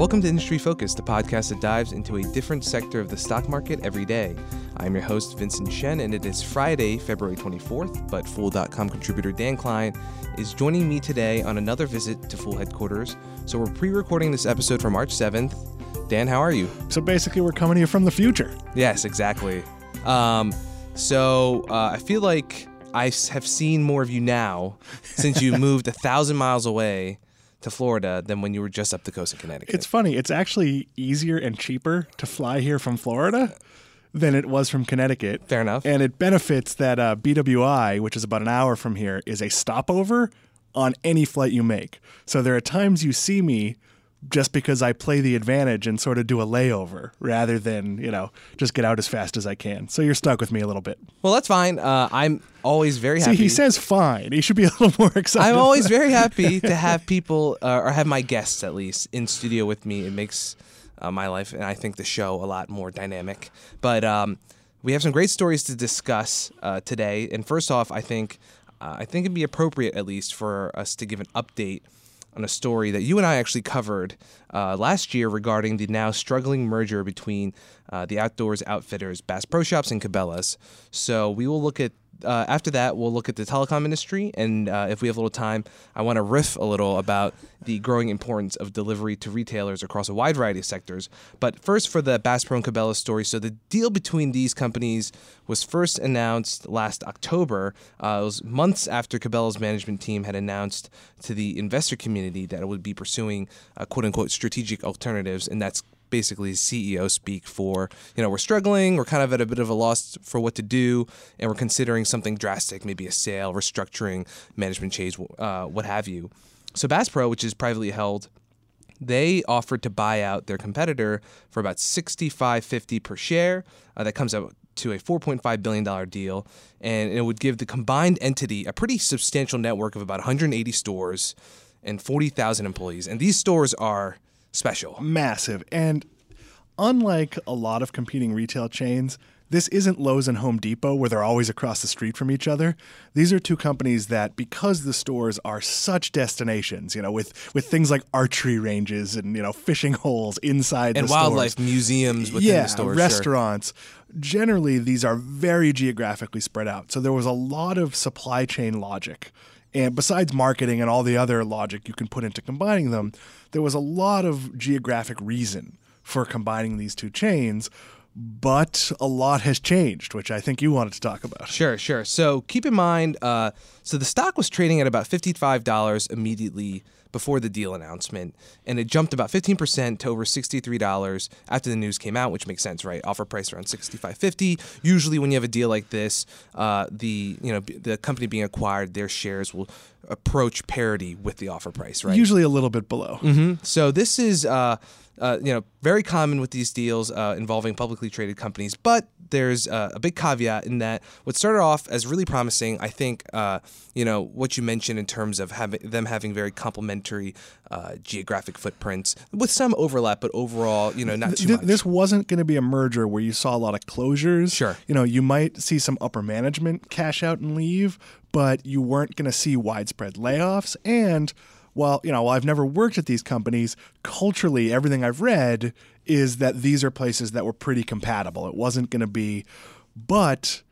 Welcome to Industry Focus, the podcast that dives into a different sector of the stock market every day. I'm your host, Vincent Shen, and it is Friday, February 24th, but Fool.com contributor Dan Kline is joining me today on another visit to Fool headquarters. So we're pre recording this episode for March 7th. Dan, how are you? So basically, we're coming to you from the future. Yes, exactly. Um, so uh, I feel like I have seen more of you now since you moved a thousand miles away to Florida than when you were just up the coast of Connecticut. It's funny. It's actually easier and cheaper to fly here from Florida than it was from Connecticut. Fair enough. And it benefits that uh, BWI, which is about an hour from here, is a stopover on any flight you make. So there are times you see me just because I play the advantage and sort of do a layover rather than, you know, just get out as fast as I can. So you're stuck with me a little bit. Well, that's fine. Uh, I'm always very happy. See, he says fine. He should be a little more excited. I'm always very happy to have people, uh, or have my guests at least, in studio with me. It makes uh, my life, and I think the show, a lot more dynamic. But um, we have some great stories to discuss uh, today. And first off, I think uh, I think it'd be appropriate, at least, for us to give an update on a story that you and I actually covered uh, last year regarding the now struggling merger between uh, the outdoors outfitters Bass Pro Shops and Cabela's. So we will look at uh, after that, we'll look at the telecom industry, and uh, if we have a little time, I want to riff a little about the growing importance of delivery to retailers across a wide variety of sectors. But first, for the Bass Pro and Cabela story. So the deal between these companies was first announced last October. Uh, it was months after Cabela's management team had announced to the investor community that it would be pursuing uh, "quote unquote" strategic alternatives, and that's basically CEO speak for, you know, we're struggling, we're kind of at a bit of a loss for what to do, and we're considering something drastic, maybe a sale, restructuring, management change, uh, what have you. So Bass Pro, which is privately held, they offered to buy out their competitor for about 65.50 per share. Uh, that comes out to a 4.5 billion dollar deal, and it would give the combined entity a pretty substantial network of about 180 stores and 40,000 employees. And these stores are special. Massive. And unlike a lot of competing retail chains, this isn't Lowe's and Home Depot where they're always across the street from each other. These are two companies that, because the stores are such destinations, you know, with, with things like archery ranges and you know fishing holes inside and the wildlife stores. museums within yeah, the stores, restaurants. Sure. Generally, these are very geographically spread out. So there was a lot of supply chain logic and besides marketing and all the other logic you can put into combining them, there was a lot of geographic reason for combining these two chains. But a lot has changed, which I think you wanted to talk about. Sure, sure. So keep in mind, uh, so the stock was trading at about fifty-five dollars immediately before the deal announcement, and it jumped about 15% to over $63 after the news came out, which makes sense, right? Offer price around 65.50. Usually, when you have a deal like this, uh, the you know the company being acquired, their shares will approach parity with the offer price, right? Usually a little bit below. Mm-hmm. So this is. Uh, uh, you know, very common with these deals uh, involving publicly traded companies. But there's uh, a big caveat in that what started off as really promising, I think, uh, you know, what you mentioned in terms of having them having very complementary uh, geographic footprints with some overlap, but overall, you know, not too much. This wasn't going to be a merger where you saw a lot of closures. Sure. You know, you might see some upper management cash out and leave, but you weren't going to see widespread layoffs and well, you know, while I've never worked at these companies, culturally, everything I've read is that these are places that were pretty compatible. It wasn't going to be, but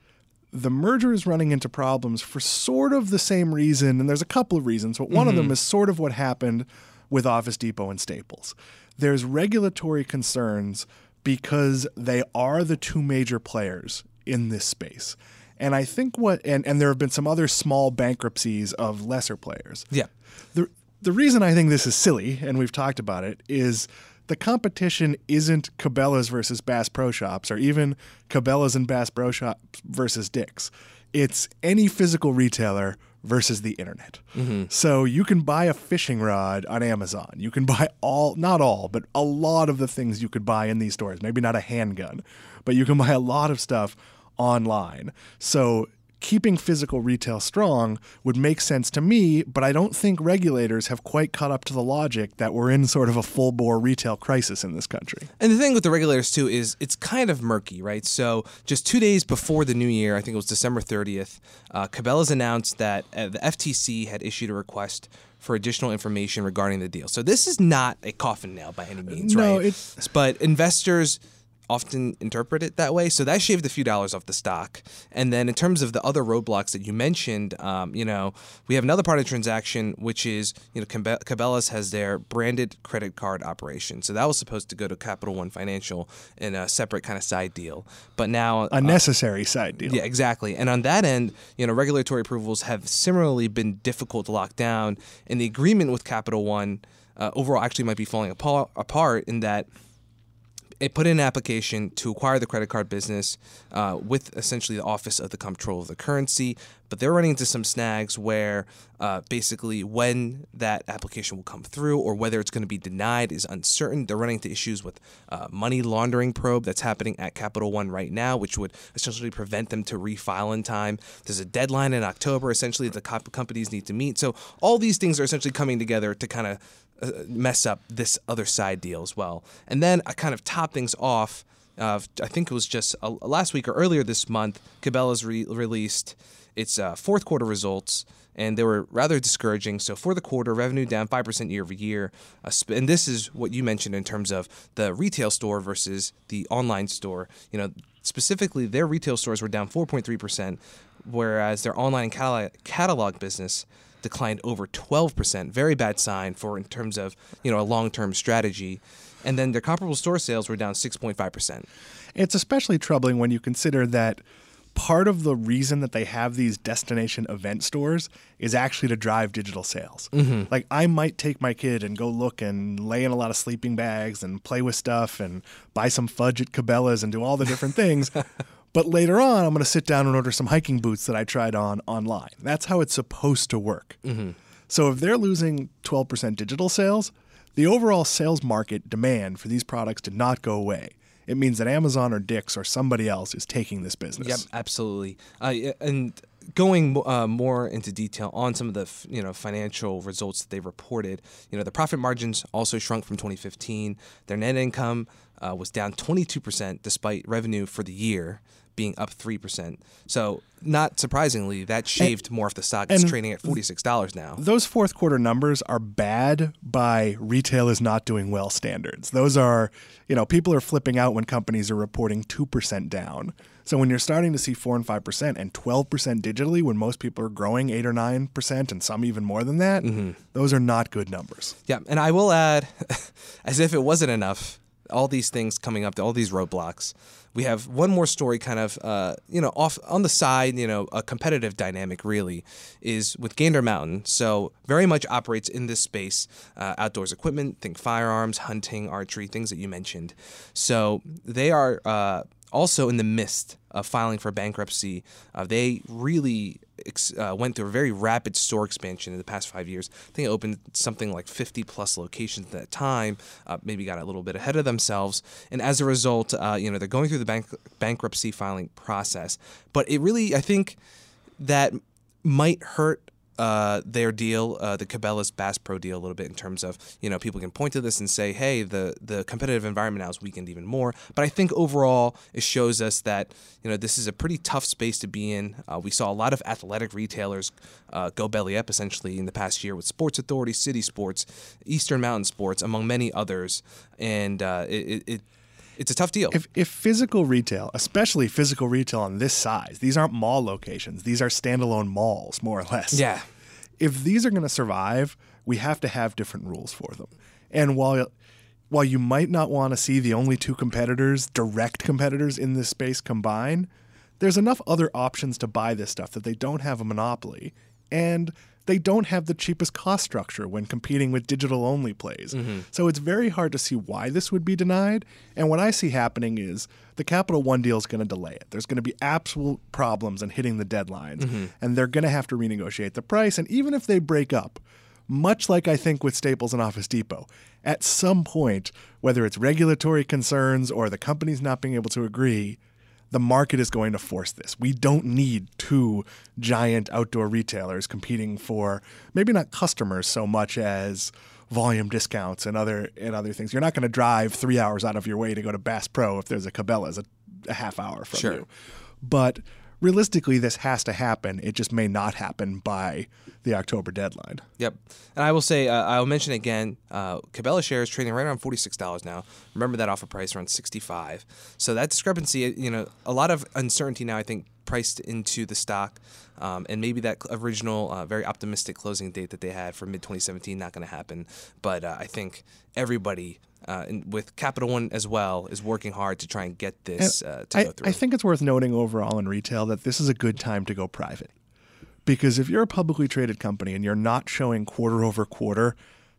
the merger is running into problems for sort of the same reason, and there's a couple of reasons, but one mm-hmm. of them mm-hmm. is sort of what happened with Office Depot and Staples. There's regulatory concerns because they are the two major players in this space. And I think what and, and there have been some other small bankruptcies of lesser players. Yeah. The the reason I think this is silly, and we've talked about it, is the competition isn't Cabela's versus Bass Pro Shops or even Cabela's and Bass Pro Shops versus Dick's. It's any physical retailer versus the internet. Mm-hmm. So you can buy a fishing rod on Amazon. You can buy all, not all, but a lot of the things you could buy in these stores. Maybe not a handgun, but you can buy a lot of stuff online. So keeping physical retail strong would make sense to me, but I don't think regulators have quite caught up to the logic that we're in sort of a full bore retail crisis in this country. And the thing with the regulators, too, is it's kind of murky, right? So just two days before the new year, I think it was December 30th, uh, Cabela's announced that uh, the FTC had issued a request for additional information regarding the deal. So this is not a coffin nail by any means, No, right? it's- but investors often interpret it that way. So that shaved a few dollars off the stock. And then in terms of the other roadblocks that you mentioned, um, you know, we have another part of the transaction, which is, you know, Cabela's has their branded credit card operation. So that was supposed to go to Capital One Financial in a separate kind of side deal. But now A necessary side deal. yeah, exactly. And on that end, you know, regulatory approvals have similarly been difficult to lock down, and the agreement with Capital One uh, overall actually might be falling apart, apart in that it put in an application to acquire the credit card business uh, with essentially the Office of the Comptroller of the Currency, but they're running into some snags where uh, basically when that application will come through or whether it's going to be denied is uncertain. They're running into issues with uh, money laundering probe that's happening at Capital One right now, which would essentially prevent them to refile in time. There's a deadline in October, essentially, the comp- companies need to meet. So all these things are essentially coming together to kind of uh, mess up this other side deal as well. And then I kind of top things off. Uh, I think it was just uh, last week or earlier this month, Cabela's re- released its uh, fourth quarter results, and they were rather discouraging. So for the quarter, revenue down five percent year over year, and this is what you mentioned in terms of the retail store versus the online store. You know, specifically, their retail stores were down four point three percent, whereas their online catalog, catalog business declined over 12%. Very bad sign for in terms of, you know, a long-term strategy. And then their comparable store sales were down 6.5%. It's especially troubling when you consider that part of the reason that they have these destination event stores is actually to drive digital sales. Mm-hmm. Like I might take my kid and go look and lay in a lot of sleeping bags and play with stuff and buy some fudge at Cabela's and do all the different things. But later on, I'm going to sit down and order some hiking boots that I tried on online. That's how it's supposed to work. So if they're losing 12% digital sales, the overall sales market demand for these products did not go away. It means that Amazon or Dick's or somebody else is taking this business. Yep, absolutely. Uh, and going uh, more into detail on some of the f- you know financial results that they reported, you know the profit margins also shrunk from 2015. Their net income uh, was down 22% despite revenue for the year being up 3%. So not surprisingly, that shaved more off the stock. It's trading at $46 now. Those fourth quarter numbers are bad by retail is not doing well standards. Those are, you know, people are flipping out when companies are reporting 2% down. So when you're starting to see 4 and 5% and 12% digitally when most people are growing 8 or 9% and some even more than that, those are not good numbers. Yeah, and I will add, as if it wasn't enough, all these things coming up, all these roadblocks. We have one more story, kind of, uh, you know, off on the side. You know, a competitive dynamic really is with Gander Mountain. So very much operates in this space, uh, outdoors equipment, think firearms, hunting, archery, things that you mentioned. So they are. Uh, also in the midst of filing for bankruptcy. Uh, they really ex- uh, went through a very rapid store expansion in the past five years. I think it opened something like 50 plus locations at that time, uh, maybe got a little bit ahead of themselves. And as a result, uh, you know, they're going through the bank- bankruptcy filing process. But it really, I think that might hurt uh, their deal, uh, the Cabela's Bass Pro deal, a little bit in terms of you know people can point to this and say, hey, the the competitive environment now is weakened even more. But I think overall it shows us that you know this is a pretty tough space to be in. Uh, we saw a lot of athletic retailers uh, go belly up essentially in the past year with Sports Authority, City Sports, Eastern Mountain Sports, among many others, and uh, it, it, it it's a tough deal. If, if physical retail, especially physical retail on this size, these aren't mall locations, these are standalone malls, more or less. yeah. if these are going to survive, we have to have different rules for them. And while while you might not want to see the only two competitors, direct competitors in this space combine, there's enough other options to buy this stuff that they don't have a monopoly and they don't have the cheapest cost structure when competing with digital only plays. Mm-hmm. So it's very hard to see why this would be denied. And what I see happening is the Capital One deal is going to delay it. There's going to be absolute problems in hitting the deadlines, mm-hmm. and they're going to have to renegotiate the price. And even if they break up, much like I think with Staples and Office Depot, at some point, whether it's regulatory concerns or the companies not being able to agree, the market is going to force this. We don't need two giant outdoor retailers competing for maybe not customers so much as volume discounts and other and other things. You're not going to drive three hours out of your way to go to Bass Pro if there's a Cabela's a, a half hour from Sure. you. But realistically, this has to happen. It just may not happen by the October deadline. Yep. And I will say, uh, I'll mention again, uh, Cabela shares trading right around $46 now. Remember that offer price around 65 So that discrepancy, you know, a lot of uncertainty now, I think, priced into the stock. Um, and maybe that original, uh, very optimistic closing date that they had for mid 2017 not going to happen. But uh, I think everybody uh, with Capital One as well is working hard to try and get this uh, to I, go through. I think it's worth noting overall in retail that this is a good time to go private. Because if you're a publicly traded company and you're not showing quarter over quarter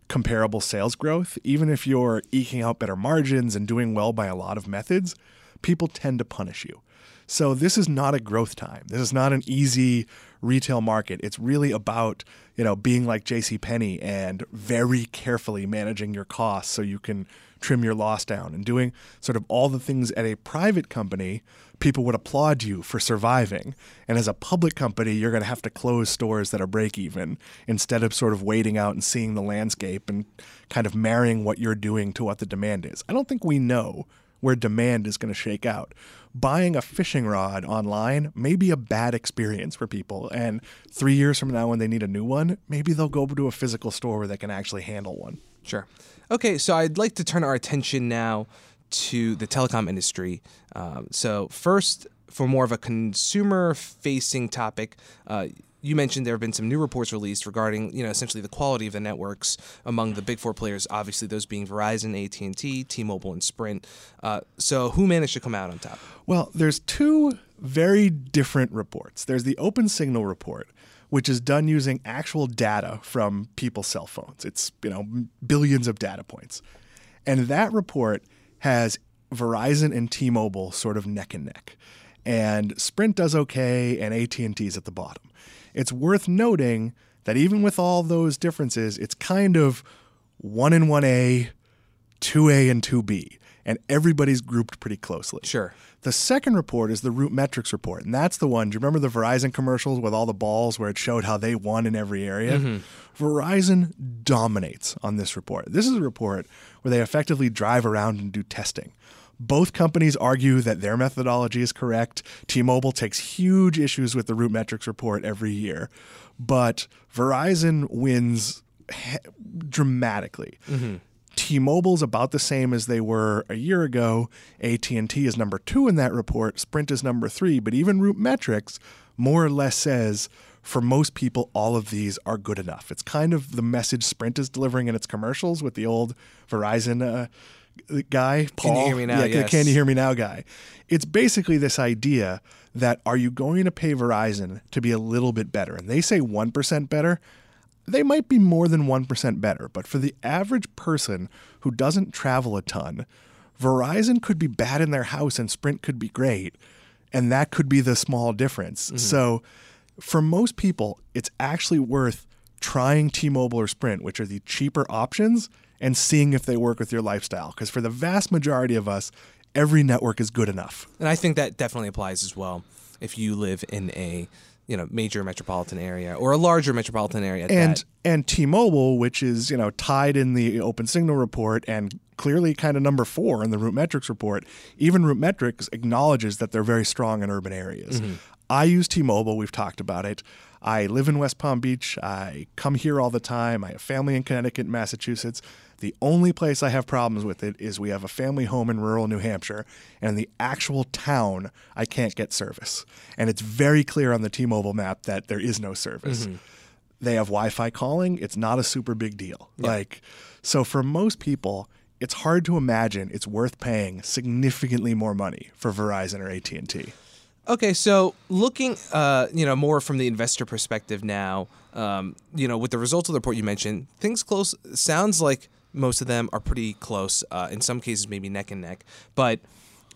comparable sales growth, even if you're eking out better margins and doing well by a lot of methods, people tend to punish you. So this is not a growth time. This is not an easy retail market. It's really about, you know, being like JC Penney and very carefully managing your costs so you can trim your loss down and doing sort of all the things at a private company people would applaud you for surviving. And as a public company, you're going to have to close stores that are break even instead of sort of waiting out and seeing the landscape and kind of marrying what you're doing to what the demand is. I don't think we know where demand is going to shake out. Buying a fishing rod online may be a bad experience for people. And three years from now, when they need a new one, maybe they'll go to a physical store where they can actually handle one. Sure. Okay, so I'd like to turn our attention now to the telecom industry. Um, so, first, for more of a consumer facing topic, uh, you mentioned there have been some new reports released regarding, you know, essentially the quality of the networks among the big four players. Obviously, those being Verizon, AT and T, T-Mobile, and Sprint. Uh, so, who managed to come out on top? Well, there's two very different reports. There's the Open Signal report, which is done using actual data from people's cell phones. It's you know billions of data points, and that report has Verizon and T-Mobile sort of neck and neck, and Sprint does okay, and AT and T is at the bottom. It's worth noting that even with all those differences, it's kind of one in one A, two A, and two B, and everybody's grouped pretty closely. Sure. The second report is the root metrics report, and that's the one. Do you remember the Verizon commercials with all the balls where it showed how they won in every area? Mm-hmm. Verizon dominates on this report. This is a report where they effectively drive around and do testing. Both companies argue that their methodology is correct. T Mobile takes huge issues with the Root Metrics report every year, but Verizon wins he- dramatically. Mm-hmm. T-Mobile's about the same as they were a year ago. AT&T is number 2 in that report, Sprint is number 3, but even Root Metrics more or less says for most people all of these are good enough. It's kind of the message Sprint is delivering in its commercials with the old Verizon uh, guy, Paul. Can you hear me now? Yeah, yes. can you hear me now guy. It's basically this idea that are you going to pay Verizon to be a little bit better? And they say 1% better they might be more than 1% better, but for the average person who doesn't travel a ton, Verizon could be bad in their house and Sprint could be great. And that could be the small difference. Mm-hmm. So for most people, it's actually worth trying T Mobile or Sprint, which are the cheaper options, and seeing if they work with your lifestyle. Because for the vast majority of us, every network is good enough. And I think that definitely applies as well if you live in a you know major metropolitan area or a larger metropolitan area and that. and T-Mobile which is you know tied in the open signal report and clearly kind of number 4 in the RootMetrics report even RootMetrics acknowledges that they're very strong in urban areas mm-hmm. I use T-Mobile we've talked about it I live in West Palm Beach I come here all the time I have family in Connecticut Massachusetts the only place I have problems with it is we have a family home in rural New Hampshire, and in the actual town, I can't get service. And it's very clear on the T Mobile map that there is no service. Mm-hmm. They have Wi Fi calling, it's not a super big deal. Yeah. Like, so for most people, it's hard to imagine it's worth paying significantly more money for Verizon or AT&T. Okay, so looking, uh, you know, more from the investor perspective now, um, you know, with the results of the report you mentioned, things close sounds like most of them are pretty close. Uh, in some cases, maybe neck and neck. But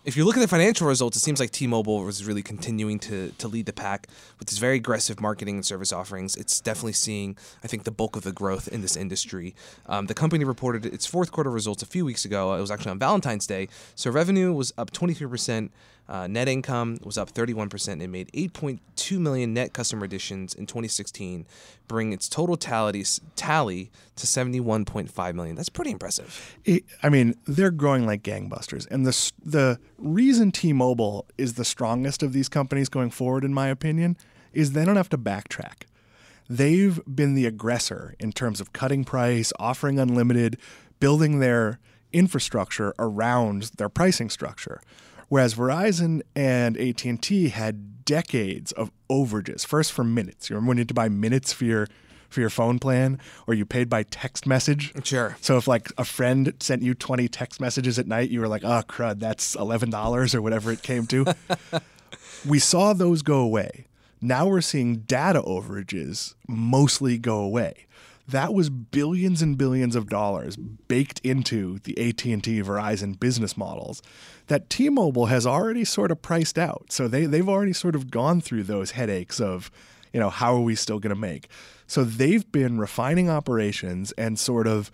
if you look at the financial results, it seems like T-Mobile was really continuing to to lead the pack with its very aggressive marketing and service offerings. It's definitely seeing, I think, the bulk of the growth in this industry. Um, the company reported its fourth quarter results a few weeks ago. It was actually on Valentine's Day, so revenue was up 23 percent. Uh, net income was up 31%. It made 8.2 million net customer additions in 2016, bringing its total tally, tally to 71.5 million. That's pretty impressive. It, I mean, they're growing like gangbusters, and the the reason T-Mobile is the strongest of these companies going forward, in my opinion, is they don't have to backtrack. They've been the aggressor in terms of cutting price, offering unlimited, building their infrastructure around their pricing structure. Whereas Verizon and AT&T had decades of overages. First for minutes. You remember when you had to buy minutes for your for your phone plan or you paid by text message. Sure. So if like a friend sent you 20 text messages at night, you were like, "Oh crud, that's $11 or whatever it came to." we saw those go away. Now we're seeing data overages mostly go away. That was billions and billions of dollars baked into the AT&T Verizon business models that T-Mobile has already sort of priced out. So they they've already sort of gone through those headaches of, you know, how are we still going to make? So they've been refining operations and sort of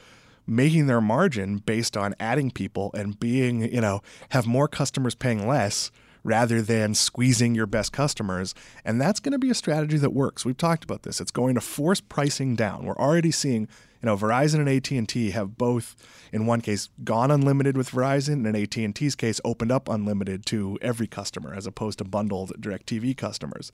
making their margin based on adding people and being, you know, have more customers paying less rather than squeezing your best customers. And that's going to be a strategy that works. We've talked about this. It's going to force pricing down. We're already seeing, you know, Verizon and AT&T have both in one case gone unlimited with Verizon and in AT&T's case opened up unlimited to every customer as opposed to bundled DirecTV customers.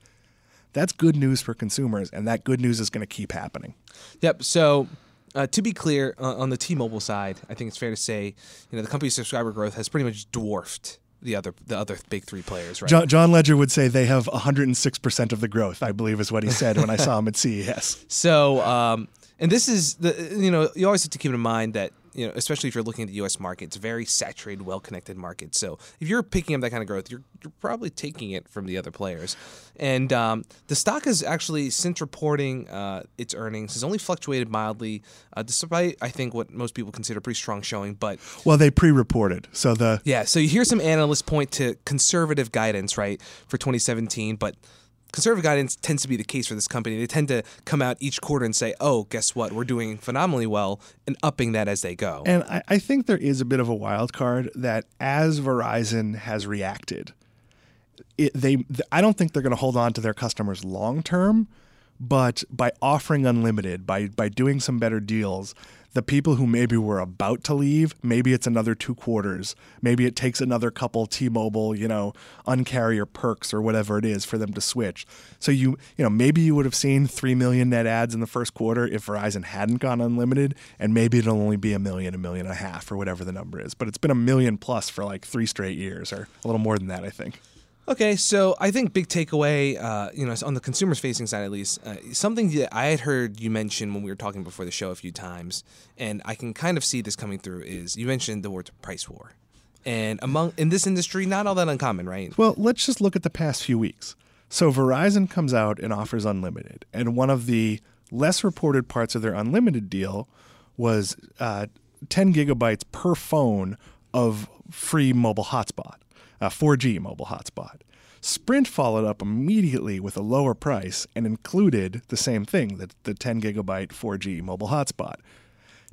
That's good news for consumers and that good news is going to keep happening. Yep. So uh, to be clear, uh, on the T-Mobile side, I think it's fair to say, you know, the company's subscriber growth has pretty much dwarfed the other the other big three players, right? John, John Legere would say they have 106% of the growth, I believe is what he said when I saw him at CES. So, um, and this is the you know you always have to keep in mind that you know especially if you're looking at the U.S. market, it's a very saturated, well-connected market. So if you're picking up that kind of growth, you're you're probably taking it from the other players. And um, the stock has actually since reporting uh, its earnings has only fluctuated mildly, uh, despite I think what most people consider a pretty strong showing. But well, they pre-reported, so the yeah. So you hear some analysts point to conservative guidance, right, for 2017, but conservative guidance tends to be the case for this company. They tend to come out each quarter and say, "Oh, guess what? We're doing phenomenally well," and upping that as they go. And I, I think there is a bit of a wild card that as Verizon has reacted, it, they I don't think they're going to hold on to their customers long term, but by offering unlimited, by by doing some better deals, the people who maybe were about to leave, maybe it's another two quarters. Maybe it takes another couple T-Mobile, you know, uncarrier perks or whatever it is for them to switch. So you, you know, maybe you would have seen 3 million net ads in the first quarter if Verizon hadn't gone unlimited, and maybe it'll only be a million, a million and a half or whatever the number is. But it's been a million plus for like 3 straight years or a little more than that, I think. Okay, so I think big takeaway, uh, you know, on the consumers facing side at least, uh, something that I had heard you mention when we were talking before the show a few times, and I can kind of see this coming through is you mentioned the word price war, and among in this industry, not all that uncommon, right? Well, let's just look at the past few weeks. So Verizon comes out and offers unlimited, and one of the less reported parts of their unlimited deal was uh, 10 gigabytes per phone of free mobile hotspot a 4G mobile hotspot. Sprint followed up immediately with a lower price and included the same thing, the, the 10 gigabyte 4G mobile hotspot.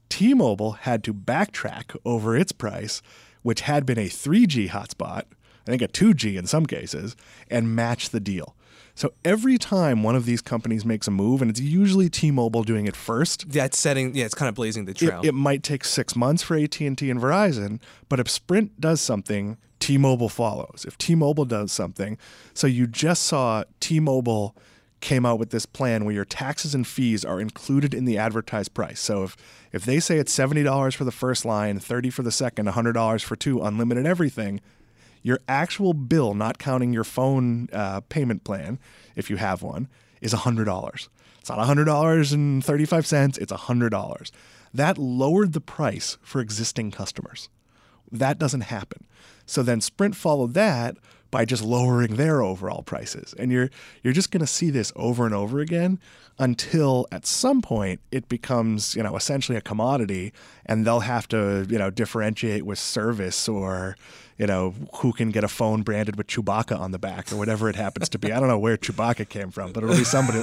T Mobile had to backtrack over its price, which had been a 3G hotspot, I think a 2G in some cases, and match the deal. So every time one of these companies makes a move, and it's usually T-Mobile doing it first, that's setting. Yeah, it's kind of blazing the trail. It, it might take six months for AT and T and Verizon, but if Sprint does something, T-Mobile follows. If T-Mobile does something, so you just saw T-Mobile came out with this plan where your taxes and fees are included in the advertised price. So if if they say it's seventy dollars for the first line, thirty for the second, hundred dollars for two, unlimited everything your actual bill, not counting your phone uh, payment plan, if you have one, is $100. It's not $100.35, it's $100. That lowered the price for existing customers. That doesn't happen. So then Sprint followed that by just lowering their overall prices. And you're you're just going to see this over and over again until at some point it becomes, you know, essentially a commodity and they'll have to, you know, differentiate with service or you know, who can get a phone branded with Chewbacca on the back or whatever it happens to be. I don't know where Chewbacca came from, but it'll be somebody.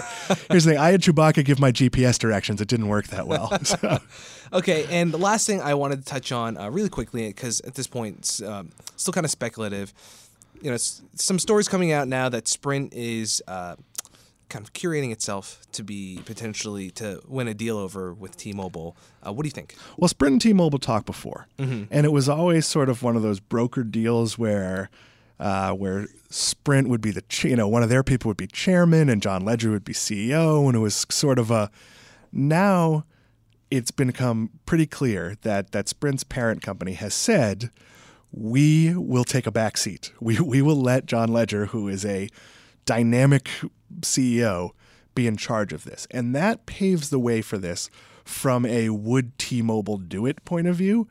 Here's the thing I had Chewbacca give my GPS directions. It didn't work that well. So. Okay, and the last thing I wanted to touch on uh, really quickly, because at this point it's um, still kind of speculative. you know, some stories coming out now that Sprint is uh, kind of curating itself to be potentially to win a deal over with T-Mobile. Uh, what do you think? Well, Sprint and T-Mobile talked before, and it was always sort of one of those broker deals where, uh, where Sprint would be the you know one of their people would be chairman and John Legere would be CEO, and it was sort of a. Now, it's become pretty clear that that Sprint's parent company has said, we will take a back seat. We we will let John Legere, who is a dynamic CEO, be in charge of this. And that paves the way for this from a would T-Mobile do it point of view.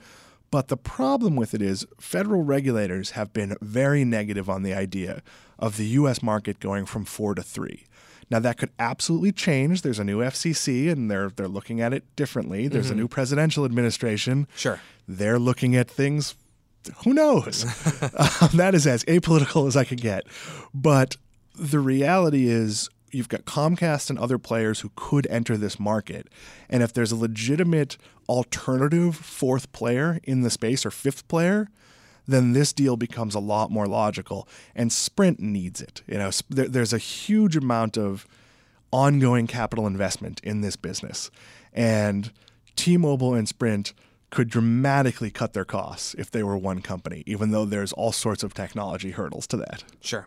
But the problem with it is federal regulators have been very negative on the idea of the US market going from 4 to 3. Now that could absolutely change. There's a new FCC and they're they're looking at it differently. There's a new presidential administration. Sure. They're looking at things who knows? um, that is as apolitical as I could get. But the reality is, you've got Comcast and other players who could enter this market. And if there's a legitimate alternative fourth player in the space or fifth player, then this deal becomes a lot more logical. And Sprint needs it. You know, there, there's a huge amount of ongoing capital investment in this business. And T-Mobile and Sprint could dramatically cut their costs if they were one company, even though there's all sorts of technology hurdles to that. Sure.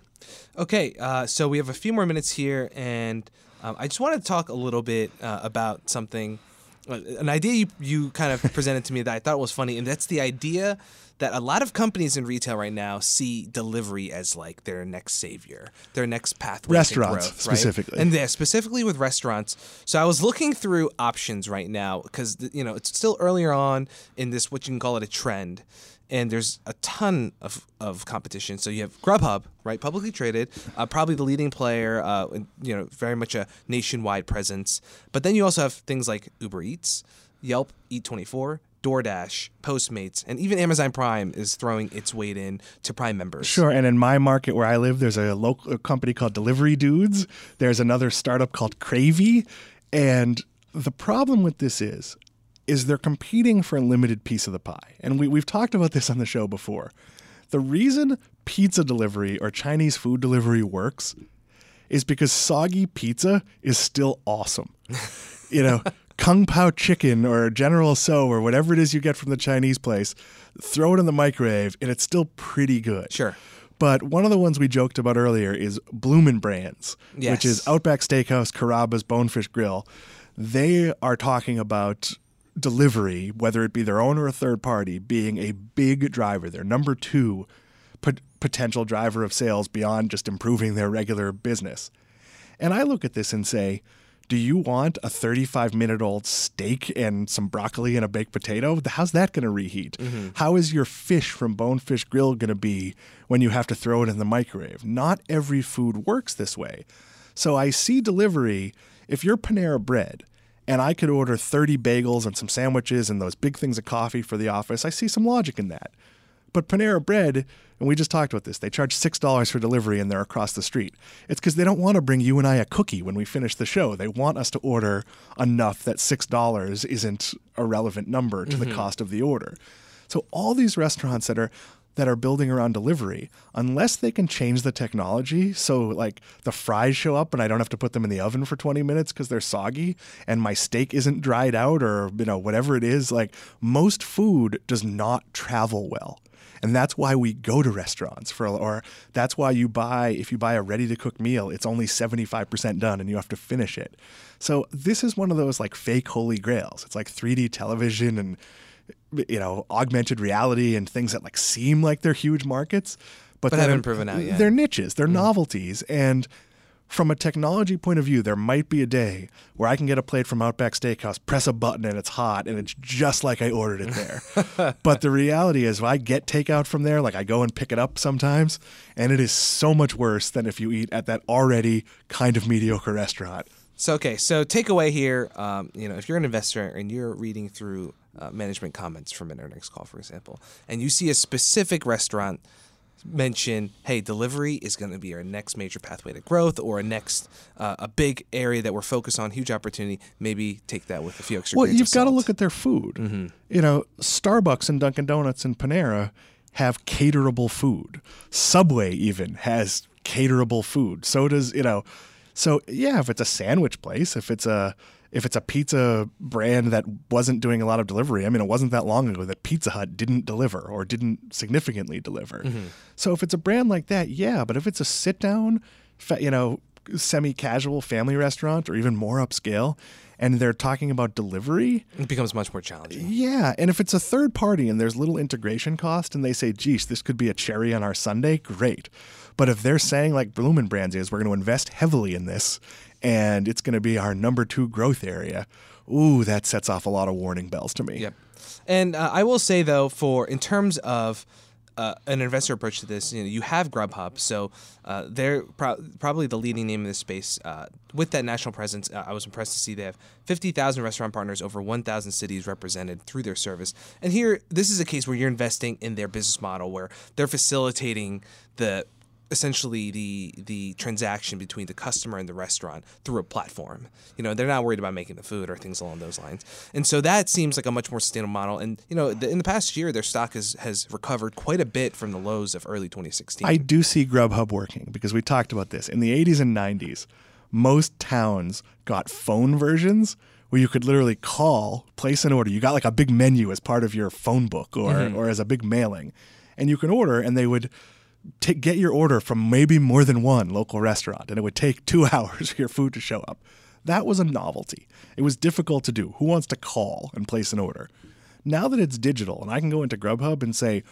Okay, uh, so we have a few more minutes here, and um, I just want to talk a little bit uh, about something, Uh, an idea you, you kind of presented to me that I thought was funny, and that's the idea that a lot of companies in retail right now see delivery as like their next savior, their next pathway Restaurants, to growth, specifically. right? And yeah, specifically with restaurants. So I was looking through options right now because you know it's still earlier on in this what you can call it a trend, and there's a ton of, of competition. So you have Grubhub, right, publicly traded, uh, probably the leading player, uh, you know, very much a nationwide presence. But then you also have things like Uber Eats, Yelp, Eat24. DoorDash, Postmates, and even Amazon Prime is throwing its weight in to Prime members. Sure, and in my market where I live, there's a local company called Delivery Dudes. There's another startup called Cravey, and the problem with this is, is they're competing for a limited piece of the pie. And we, we've talked about this on the show before. The reason pizza delivery or Chinese food delivery works is because soggy pizza is still awesome. you know, Kung Pao chicken or General Tso or whatever it is you get from the Chinese place, throw it in the microwave and it's still pretty good. Sure. But one of the ones we joked about earlier is Bloomin' Brands, Yes. which is Outback Steakhouse, Carrabba's, Bonefish Grill. They are talking about delivery, whether it be their own or a third party, being a big driver. They're number two pot- potential driver of sales beyond just improving their regular business. And I look at this and say, do you want a 35 minute old steak and some broccoli and a baked potato? How's that going to reheat? Mm-hmm. How is your fish from Bonefish Grill going to be when you have to throw it in the microwave? Not every food works this way. So I see delivery, if you're Panera Bread and I could order 30 bagels and some sandwiches and those big things of coffee for the office, I see some logic in that. But Panera Bread, and we just talked about this, they charge $6 for delivery and they're across the street. It's because they don't want to bring you and I a cookie when we finish the show. They want us to order enough that $6 isn't a relevant number to the mm-hmm. cost of the order. So all these restaurants that are that are building around delivery, unless they can change the technology, so like the fries show up and I don't have to put them in the oven for 20 minutes because they're soggy and my steak isn't dried out or you know whatever it is, like most food does not travel well. And that's why we go to restaurants for, or that's why you buy, if you buy a ready to cook meal, it's only 75% done and you have to finish it. So this is one of those like fake holy grails. It's like 3D television and, you know, augmented reality and things that like seem like they're huge markets, but, But haven't proven out yet. They're niches, they're novelties. And from a technology point of view, there might be a day where I can get a plate from Outback Steakhouse, press a button, and it's hot, and it's just like I ordered it there. but the reality is, I get takeout from there, like I go and pick it up sometimes, and it is so much worse than if you eat at that already kind of mediocre restaurant. So okay, so takeaway here, um, you know, if you're an investor and you're reading through uh, management comments from an earnings call, for example, and you see a specific restaurant mention, "Hey, delivery is going to be our next major pathway to growth, or a next uh, a big area that we're focused on, huge opportunity," maybe take that with a few extra. Well, you've got to look at their food. You know, Starbucks and Dunkin' Donuts and Panera have caterable food. Subway even has caterable food. So does, you know, so yeah, if it's a sandwich place, if it's a if it's a pizza brand that wasn't doing a lot of delivery, I mean, it wasn't that long ago that Pizza Hut didn't deliver or didn't significantly deliver. Mm-hmm. So if it's a brand like that, yeah. But if it's a sit down, you know, semi casual family restaurant or even more upscale, and they're talking about delivery, it becomes much more challenging. Yeah, and if it's a third party and there's little integration cost, and they say, "Geez, this could be a cherry on our sundae," great. But if they're saying like Bloomin' Brands is, we're going to invest heavily in this, and it's going to be our number two growth area. Ooh, that sets off a lot of warning bells to me. Yep. And uh, I will say though, for in terms of uh, an investor approach to this, you know, you have Grubhub, so uh, they're pro- probably the leading name in this space. Uh, with that national presence, uh, I was impressed to see they have 50,000 restaurant partners, over 1,000 cities represented through their service. And here, this is a case where you're investing in their business model, where they're facilitating the essentially the the transaction between the customer and the restaurant through a platform. You know, they're not worried about making the food or things along those lines. And so that seems like a much more sustainable model. And you know, the, in the past year, their stock has has recovered quite a bit from the lows of early 2016. I do see Grubhub working because we talked about this in the 80s and 90s. Most towns got phone versions where you could literally call, place an order. You got like a big menu as part of your phone book or mm-hmm. or as a big mailing, and you can order, and they would t- get your order from maybe more than one local restaurant, and it would take two hours for your food to show up. That was a novelty. It was difficult to do. Who wants to call and place an order? Now that it's digital and I can go into Grubhub and say,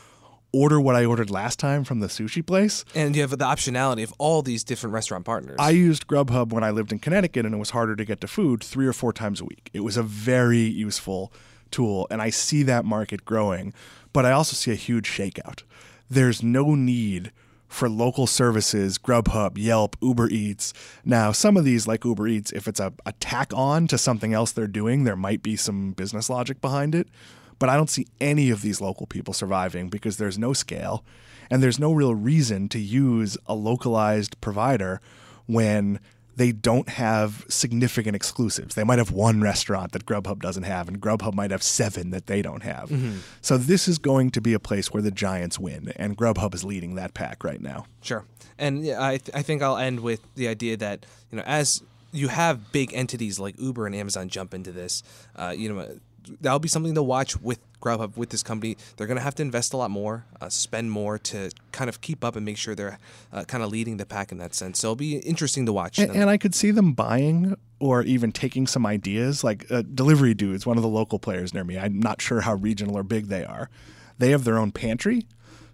order what I ordered last time from the sushi place. And you have the optionality of all these different restaurant partners. I used Grubhub when I lived in Connecticut and it was harder to get to food three or four times a week. It was a very useful tool and I see that market growing, but I also see a huge shakeout there's no need for local services, Grubhub, Yelp, Uber Eats. Now, some of these, like Uber Eats, if it's a, a tack on to something else they're doing, there might be some business logic behind it. But I don't see any of these local people surviving because there's no scale and there's no real reason to use a localized provider when they don't have significant exclusives. They might have one restaurant that Grubhub doesn't have, and Grubhub might have seven that they don't have. Mm-hmm. So this is going to be a place where the giants win, and Grubhub is leading that pack right now. Sure, and I th- I think I'll end with the idea that you know as you have big entities like Uber and Amazon jump into this, uh, you know that'll be something to watch with Grubhub with this company. They're going to have to invest a lot more, uh, spend more to kind of keep up and make sure they're uh, kind of leading the pack in that sense. So it'll be interesting to watch. And, and I could see them buying or even taking some ideas. Like uh, Delivery Dudes, one of the local players near me. I'm not sure how regional or big they are. They have their own pantry.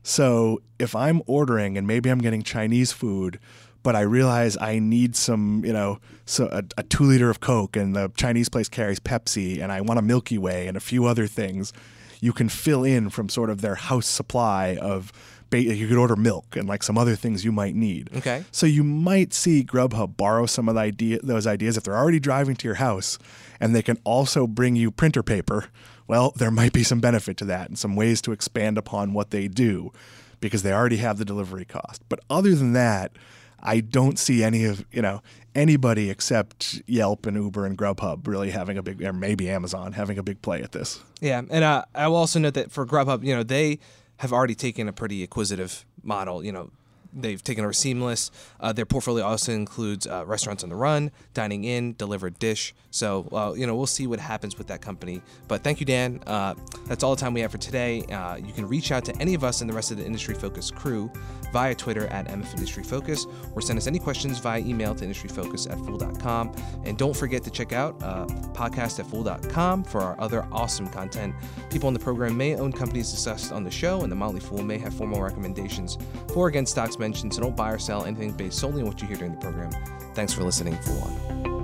So if I'm ordering and maybe I'm getting Chinese food but I realize I need some, you know, so a, a, two liter of Coke, and the Chinese place carries Pepsi, and I want a Milky Way and a few other things. You can fill in from sort of their house supply of. You could order milk and like some other things you might need. Okay. So you might see Grubhub borrow some of the idea, those ideas if they're already driving to your house, and they can also bring you printer paper. Well, there might be some benefit to that and some ways to expand upon what they do because they already have the delivery cost. But other than that, I don't see any of you know anybody except Yelp and Uber and Grubhub really having a big, or maybe Amazon having a big play at this. Yeah, and uh, I will also note that for Grubhub, you know, they have already taken a pretty acquisitive model. You know, They've taken over Seamless. Uh, their portfolio also includes uh, restaurants on the run, dining in, delivered dish. So, uh, you know, we'll see what happens with that company. But thank you, Dan. Uh, that's all the time we have for today. Uh, you can reach out to any of us in the rest of the Industry Focus crew via Twitter at MF Industry Focus or send us any questions via email to industryfocus at fool.com. And don't forget to check out uh, podcast at fool.com for our other awesome content. People in the program may own companies discussed on the show, and the Motley Fool may have formal recommendations for against stocks mentioned, so don't buy or sell anything based solely on what you hear during the program. Thanks for listening, Fool On.